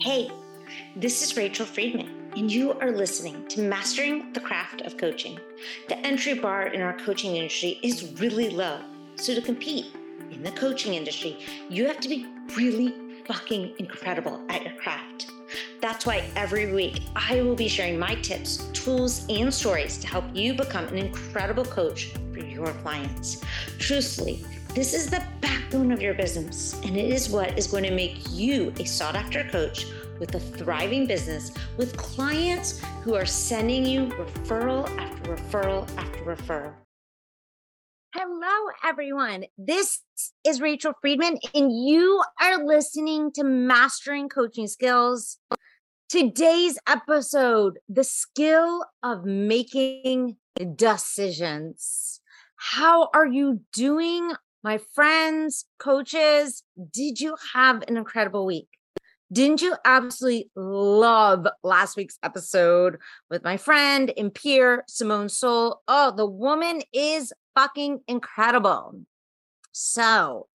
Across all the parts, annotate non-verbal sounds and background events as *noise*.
Hey, this is Rachel Friedman, and you are listening to Mastering the Craft of Coaching. The entry bar in our coaching industry is really low. So, to compete in the coaching industry, you have to be really fucking incredible at your craft. That's why every week I will be sharing my tips, tools, and stories to help you become an incredible coach for your clients. Truthfully, this is the backbone of your business, and it is what is going to make you a sought after coach with a thriving business with clients who are sending you referral after referral after referral. Hello, everyone. This is Rachel Friedman, and you are listening to Mastering Coaching Skills. Today's episode the skill of making decisions. How are you doing my friends, coaches, did you have an incredible week? Didn't you absolutely love last week's episode with my friend and peer, Simone Seol? Oh, the woman is fucking incredible. So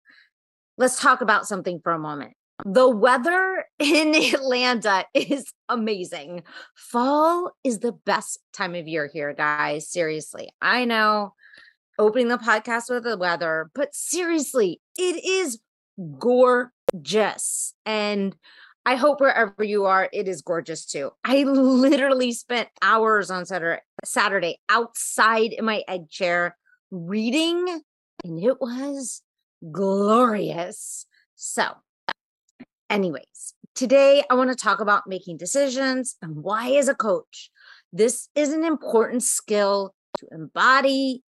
let's talk about something for a moment. The weather *laughs* in Atlanta is amazing. Fall is the best time of year here, guys. Seriously. I know opening the podcast with the weather, but seriously, it is gorgeous. And I hope wherever you are, it is gorgeous too. I literally spent hours on Saturday, Saturday outside in my egg chair reading, and it was glorious. So, anyways, today I want to talk about making decisions and why, as a coach, this is an important skill to embody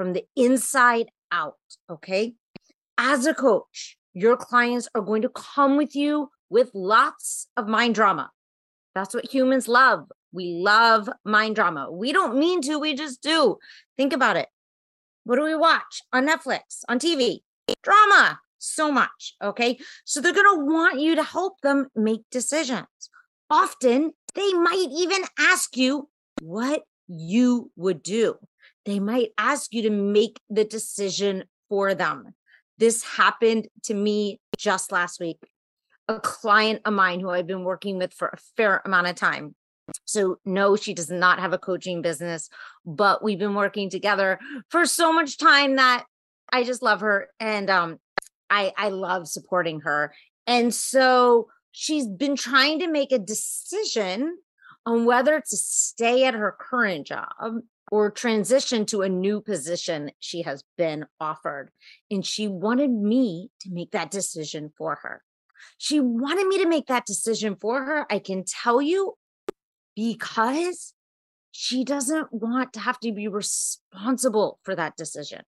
from the inside out. Okay. As a coach, your clients are going to come with you with lots of mind drama. That's what humans love. We love mind drama. We don't mean to, we just do. Think about it. What do we watch on Netflix, on TV? Drama, so much. Okay. So they're going to want you to help them make decisions. Often they might even ask you what you would do they might ask you to make the decision for them. This happened to me just last week. A client of mine who I've been working with for a fair amount of time. So, no, she does not have a coaching business, but we've been working together for so much time that I just love her and um I I love supporting her. And so she's been trying to make a decision on whether to stay at her current job or transition to a new position she has been offered. And she wanted me to make that decision for her. She wanted me to make that decision for her. I can tell you because she doesn't want to have to be responsible for that decision.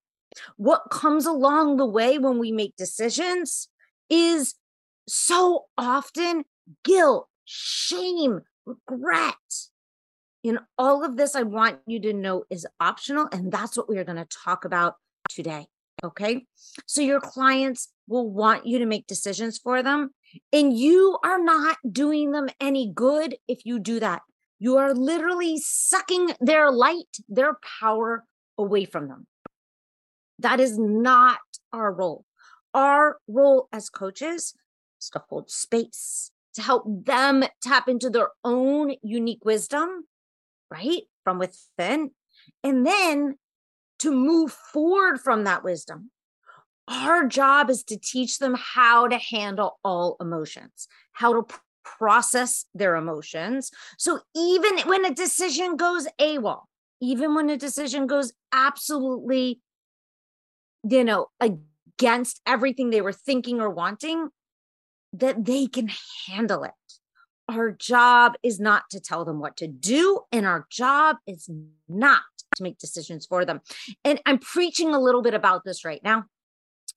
What comes along the way when we make decisions is so often guilt, shame, regret. In all of this, I want you to know is optional. And that's what we are going to talk about today. Okay. So your clients will want you to make decisions for them. And you are not doing them any good if you do that. You are literally sucking their light, their power away from them. That is not our role. Our role as coaches is to hold space, to help them tap into their own unique wisdom right? From within. And then to move forward from that wisdom. Our job is to teach them how to handle all emotions, how to process their emotions. So even when a decision goes AWOL, even when a decision goes absolutely, you know, against everything they were thinking or wanting, that they can handle it our job is not to tell them what to do, and our job is not to make decisions for them. And I'm preaching a little bit about this right now.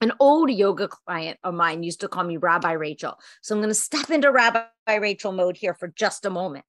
An old yoga client of mine used to call me Rabbi Rachel. So I'm going to step into Rabbi Rachel mode here for just a moment.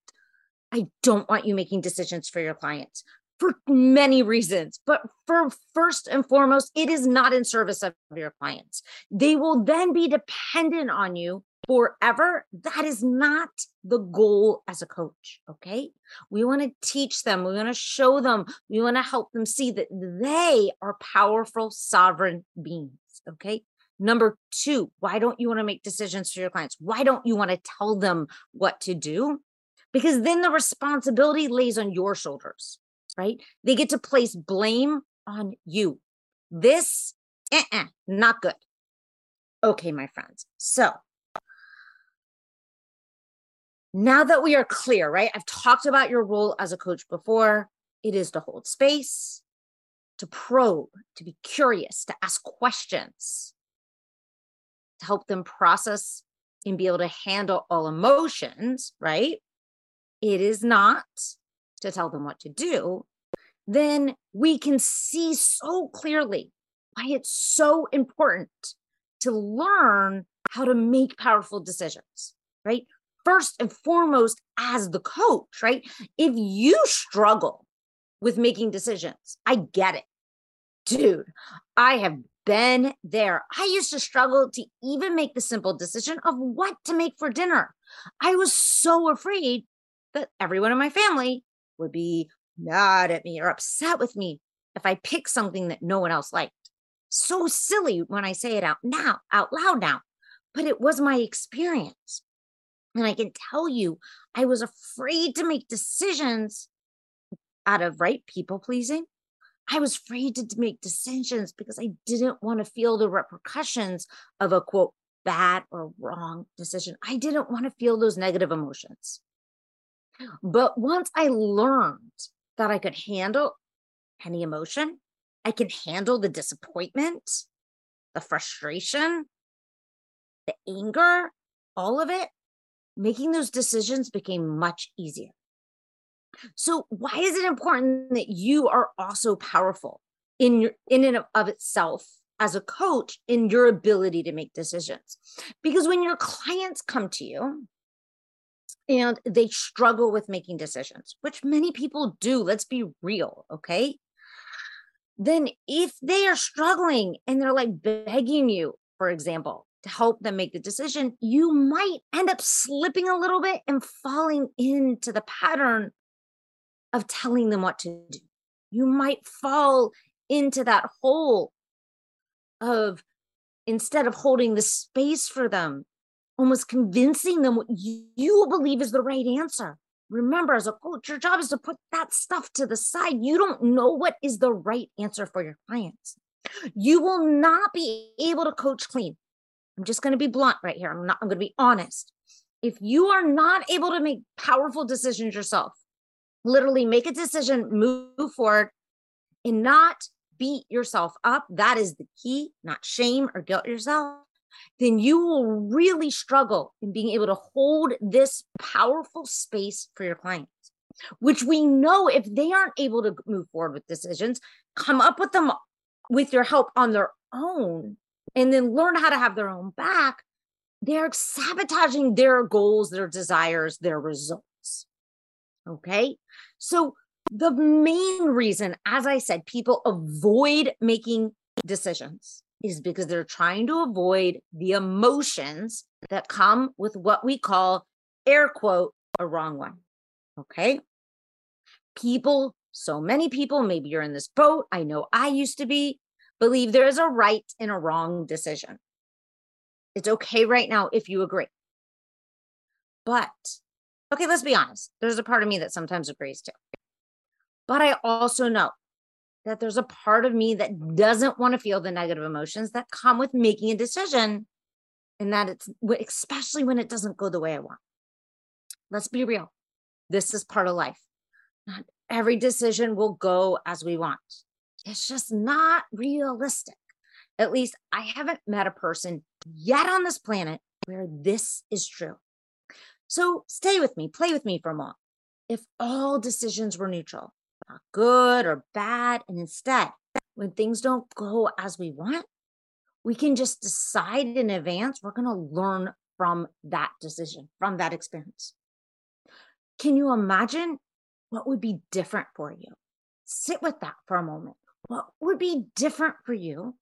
I don't want you making decisions for your clients for many reasons. But for first and foremost, it is not in service of your clients. They will then be dependent on you forever. That is not the goal as a coach. Okay. We want to teach them, we want to show them, we want to help them see that they are powerful, sovereign beings. Okay. Number two, why don't you want to make decisions for your clients? Why don't you want to tell them what to do? Because then the responsibility lays on your shoulders, right? They get to place blame on you. This, uh-uh, not good. Okay, my friends. So now that we are clear, right? I've talked about your role as a coach before. It is to hold space, to probe, to be curious, to ask questions, to help them process and be able to handle all emotions, right? It is not to tell them what to do. Then we can see so clearly why it's so important to learn how to make powerful decisions, right? First and foremost, as the coach, right? If you struggle with making decisions, I get it. Dude, I have been there. I used to struggle to even make the simple decision of what to make for dinner. I was so afraid that everyone in my family would be mad at me or upset with me if I picked something that no one else liked. So silly when I say it out now, out loud now, but it was my experience. And I can tell you, I was afraid to make decisions out of right people pleasing I was afraid to make decisions because I didn't want to feel the repercussions of a quote, bad or wrong decision. I didn't want to feel those negative emotions. But once I learned that I could handle any emotion, I can handle the disappointment, the frustration, the anger, all of it, making those decisions became much easier. So why is it important that you are also powerful in your in and of itself as a coach in your ability to make decisions? Because when your clients come to you and they struggle with making decisions, which many people do, let's be real, okay? Then if they are struggling and they're like begging you, for example, to help them make the decision, you might end up slipping a little bit and falling into the pattern of telling them what to do. You might fall into that hole of instead of holding the space for them, almost convincing them what you believe is the right answer. Remember, as a coach, your job is to put that stuff to the side. You don't know what is the right answer for your clients. You will not be able to coach clean. I'm just going to be blunt right here. I'm not, I'm going to be honest. If you are not able to make powerful decisions yourself, literally make a decision, move forward, and not beat yourself up. That is the key, not shame or guilt yourself. Then you will really struggle in being able to hold this powerful space for your clients, which we know if they aren't able to move forward with decisions, come up with them with your help on their own, and then learn how to have their own back. They're sabotaging their goals, their desires, their results. Okay. So, the main reason, as I said, people avoid making decisions is because they're trying to avoid the emotions that come with what we call air quote a wrong one. Okay. People, so many people, maybe you're in this boat. I know I used to be, believe there is a right and a wrong decision. It's okay right now if you agree. But okay, let's be honest. There's a part of me that sometimes agrees too. But I also know that there's a part of me that doesn't want to feel the negative emotions that come with making a decision and that it's especially when it doesn't go the way I want. Let's be real. This is part of life. Not every decision will go as we want. It's just not realistic. At least I haven't met a person yet on this planet where this is true. So stay with me, play with me for a moment. If all decisions were neutral, not good or bad, and instead, when things don't go as we want, we can just decide in advance we're going to learn from that decision, from that experience. Can you imagine what would be different for you? Sit with that for a moment. What would be different for you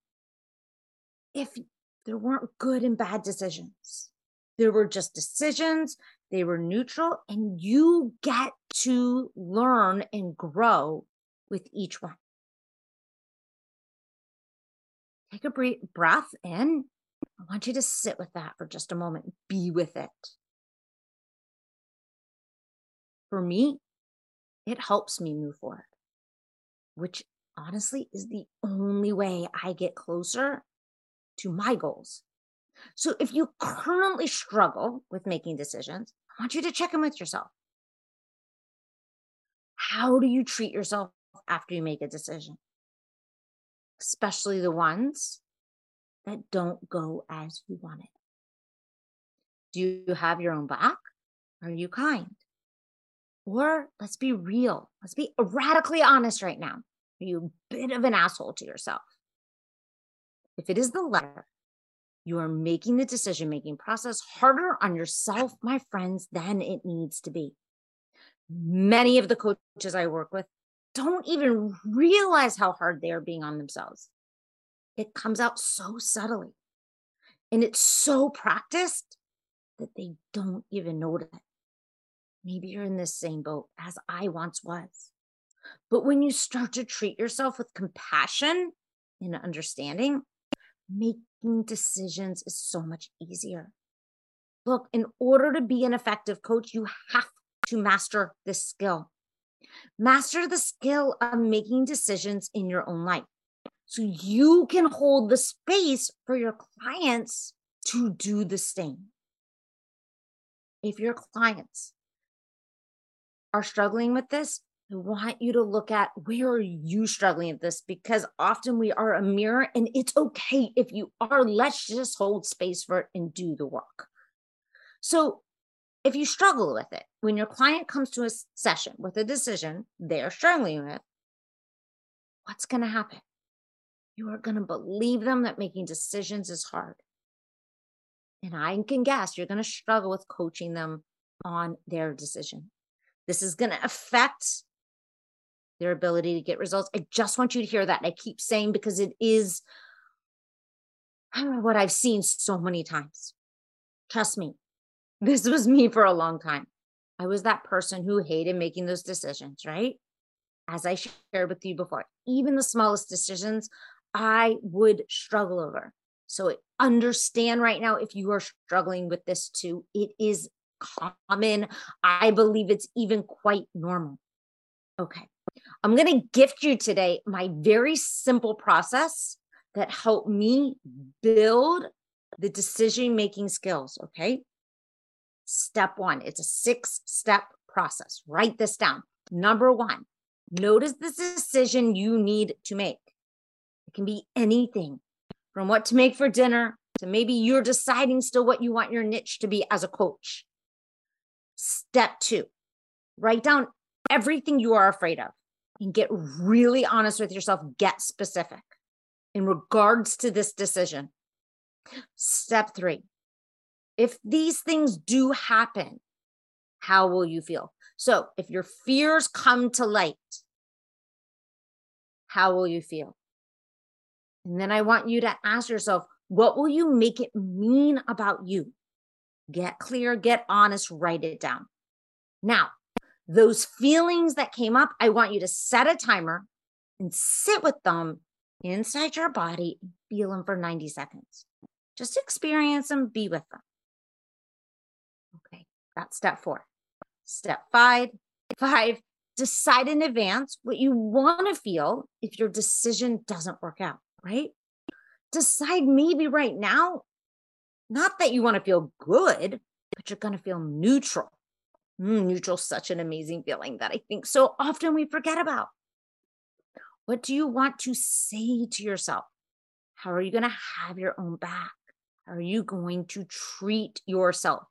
if there weren't good and bad decisions? There were just decisions they were neutral, and you get to learn and grow with each one. Take a breath in I want you to sit with that for just a moment, be with it. For me, it helps me move forward, which honestly is the only way I get closer to my goals. So if you currently struggle with making decisions, I want you to check in with yourself. How do you treat yourself after you make a decision? Especially the ones that don't go as you wanted. Do you have your own back? Are you kind? Or let's be real. Let's be radically honest right now. You bit of an asshole to yourself? If it is the latter, you are making the decision making process harder on yourself, my friends, than it needs to be. Many of the coaches I work with don't even realize how hard they are being on themselves. It comes out so subtly and it's so practiced that they don't even notice it. Maybe you're in the same boat as I once was. But when you start to treat yourself with compassion and understanding, making decisions is so much easier. Look, in order to be an effective coach, you have to master this skill. Master the skill of making decisions in your own life so you can hold the space for your clients to do the same. If your clients are struggling with this, I want you to look at where are you struggling with this because often we are a mirror and it's okay if you are. Let's just hold space for it and do the work. So, if you struggle with it, when your client comes to a session with a decision they're struggling with, what's going to happen? You are going to believe them that making decisions is hard. And I can guess you're going to struggle with coaching them on their decision. This is going to affect their ability to get results. I just want you to hear that. I keep saying because it is *sighs* what I've seen so many times. Trust me, *laughs* this was me for a long time. I was that person who hated making those decisions, right? As I shared with you before, even the smallest decisions, I would struggle over. So understand right now if you are struggling with this too, it is common. I believe it's even quite normal. Okay. I'm going to gift you today my very simple process that helped me build the decision making skills. Okay. Step one, it's a six step process. Write this down. Number one, notice the decision you need to make. It can be anything from what to make for dinner to maybe you're deciding still what you want your niche to be as a coach. Step two, write down everything you are afraid of and get really honest with yourself. Get specific in regards to this decision. Step three, if these things do happen, how will you feel? So if your fears come to light, how will you feel? And then I want you to ask yourself, what will you make it mean about you? Get clear, get honest, write it down. Now, those feelings that came up, I want you to set a timer and sit with them inside your body feel them for 90 seconds. Just experience them, be with them. Okay, that's step four. Step five, *laughs* five, decide in advance what you want to feel if your decision doesn't work out right? Decide maybe right now, not that you want to feel good, but you're going to feel neutral. Mm, neutral, such an amazing feeling that I think so often we forget about. What do you want to say to yourself? How are you going to have your own back? How are you going to treat yourself?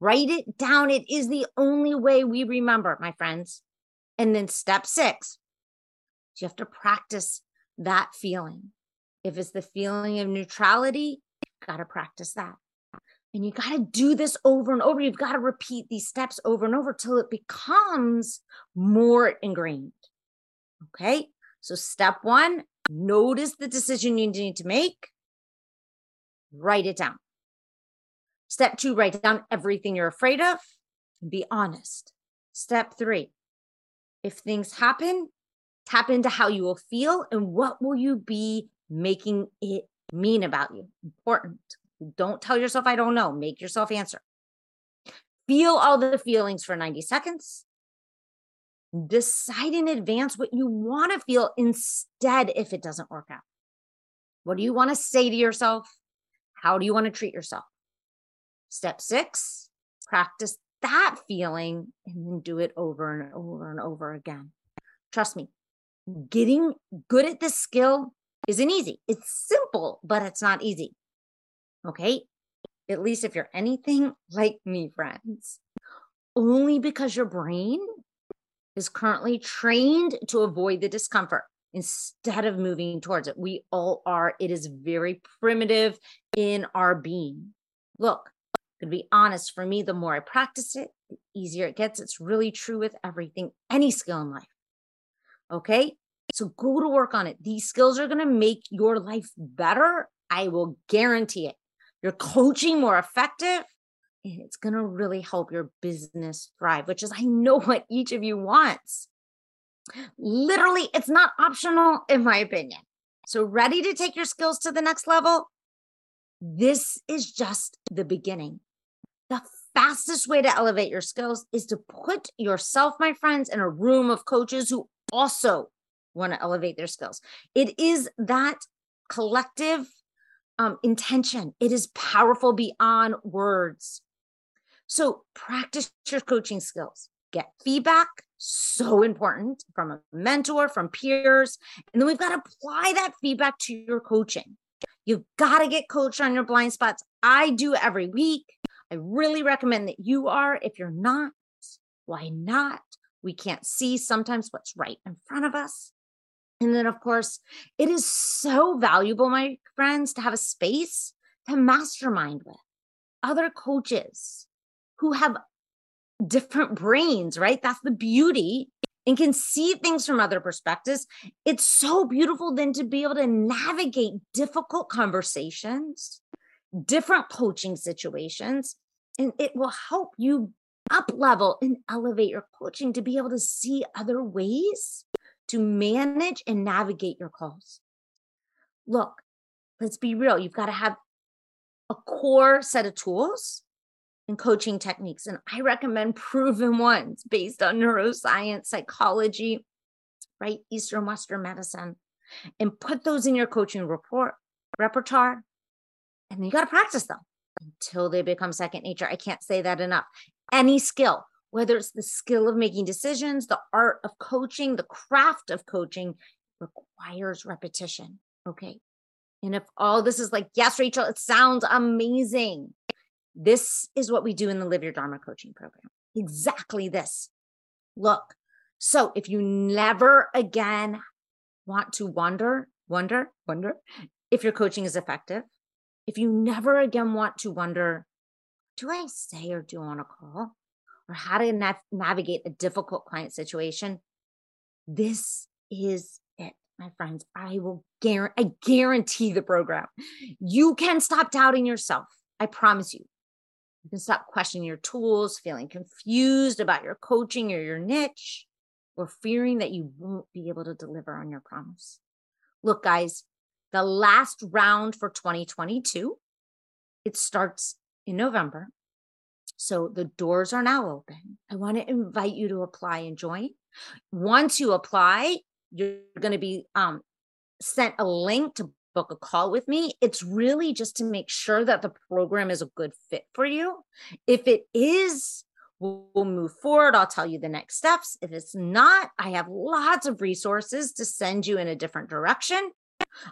Write it down. It is the only way we remember, my friends. And then step six, you have to practice that feeling. If it's the feeling of neutrality, got to practice that. And you got to do this over and over. You've got to repeat these steps over and over till it becomes more ingrained. Okay. So, step one, notice the decision you need to make, write it down. Step two, write down everything you're afraid of and be honest. Step three, if things happen, tap into how you will feel and what will you be making it mean about you. Important. Don't tell yourself, I don't know. Make yourself answer. Feel all the feelings for 90 seconds. Decide in advance what you want to feel instead if it doesn't work out. What do you want to say to yourself? How do you want to treat yourself? Step six, practice that feeling and then do it over and over and over again. Trust me, getting good at this skill isn't easy. It's simple, but it's not easy. Okay. At least if you're anything like me, friends, only because your brain is currently trained to avoid the discomfort instead of moving towards it. We all are. It is very primitive in our being. Look, to be honest, for me, the more I practice it, the easier it gets. It's really true with everything, any skill in life. Okay. So go to work on it. These skills are going to make your life better. I will guarantee it. Your coaching more effective, and it's going to really help your business thrive, which is, I know what each of you wants. Literally, it's not optional, in my opinion. So, ready to take your skills to the next level? This is just the beginning. The fastest way to elevate your skills is to put yourself, my friends, in a room of coaches who also want to elevate their skills. It is that collective um, intention, it is powerful beyond words. So, practice your coaching skills, get feedback, so important from a mentor, from peers. And then we've got to apply that feedback to your coaching. You've got to get coached on your blind spots. I do every week. I really recommend that you are. If you're not, why not? We can't see sometimes what's right in front of us. And then, of course, it is so valuable, my friends, to have a space to mastermind with other coaches who have different brains, right? That's the beauty and can see things from other perspectives. It's so beautiful then to be able to navigate difficult conversations, different coaching situations, and it will help you up level and elevate your coaching to be able to see other ways to manage and navigate your calls. Look, let's be real. You've got to have a core set of tools and coaching techniques. And I recommend proven ones based on neuroscience, psychology, right? Eastern Western medicine. And put those in your coaching report repertoire. And you got to practice them until they become second nature. I can't say that enough. Any skill, whether it's the skill of making decisions, the art of coaching, the craft of coaching, requires repetition. Okay. And if all this is like, yes, Rachel, it sounds amazing. This is what we do in the Live Your Dharma coaching program. Exactly this. Look, so if you never again want to wonder, wonder, wonder if your coaching is effective, if you never again want to wonder, do I say or do on a call? Or how to nav- navigate a difficult client situation, this is it, my friends. I will guarantee, I guarantee the program. You can stop doubting yourself. I promise you. You can stop questioning your tools, feeling confused about your coaching or your niche, or fearing that you won't be able to deliver on your promise. Look, guys, the last round for 2022, it starts in November. So the doors are now open. I want to invite you to apply and join. Once you apply, you're going to be um, sent a link to book a call with me. It's really just to make sure that the program is a good fit for you. If it is, we'll, move forward. I'll tell you the next steps. If it's not, I have lots of resources to send you in a different direction.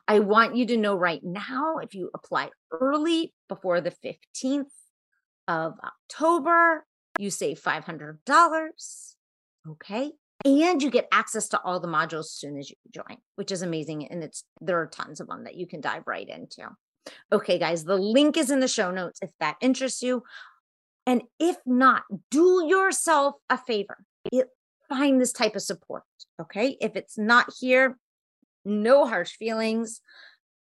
I want you to know right now if you apply early before the 15th of October, you save $500. Okay? And you get access to all the modules as soon as you join which is amazing and it's there are tons of them that you can dive right into. Okay guys the link is in the show notes if that interests you. And if not do yourself a favor it, find this type of support okay? If it's not here no harsh feelings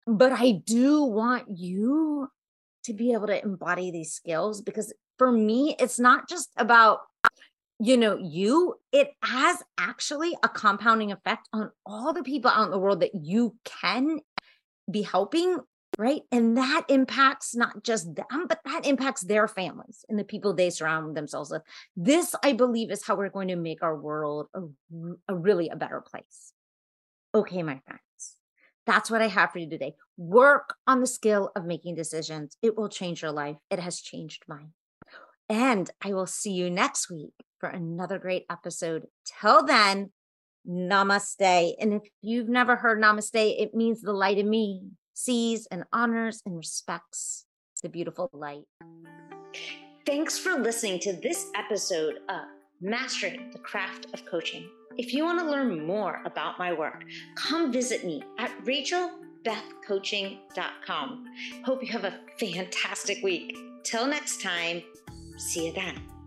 but i do want you to be able to embody these skills because for me it's not just about you know, you, it has actually a compounding effect on all the people out in the world that you can be helping right? And that impacts not just them, but that impacts their families and the people they surround themselves with. This, I believe, is how we're going to make our world a, a really a better place. Okay, my friends. That's what I have for you today. Work on the skill of making decisions. It will change your life. It has changed mine. And I will see you next week for another great episode. Till then, namaste. And if you've never heard namaste, it means the light in me sees and honors and respects the beautiful light. Thanks for listening to this episode of Mastering the Craft of Coaching. If you want to learn more about my work, come visit me at rachelbethcoaching.com. Hope you have a fantastic week. Till next time, see you then.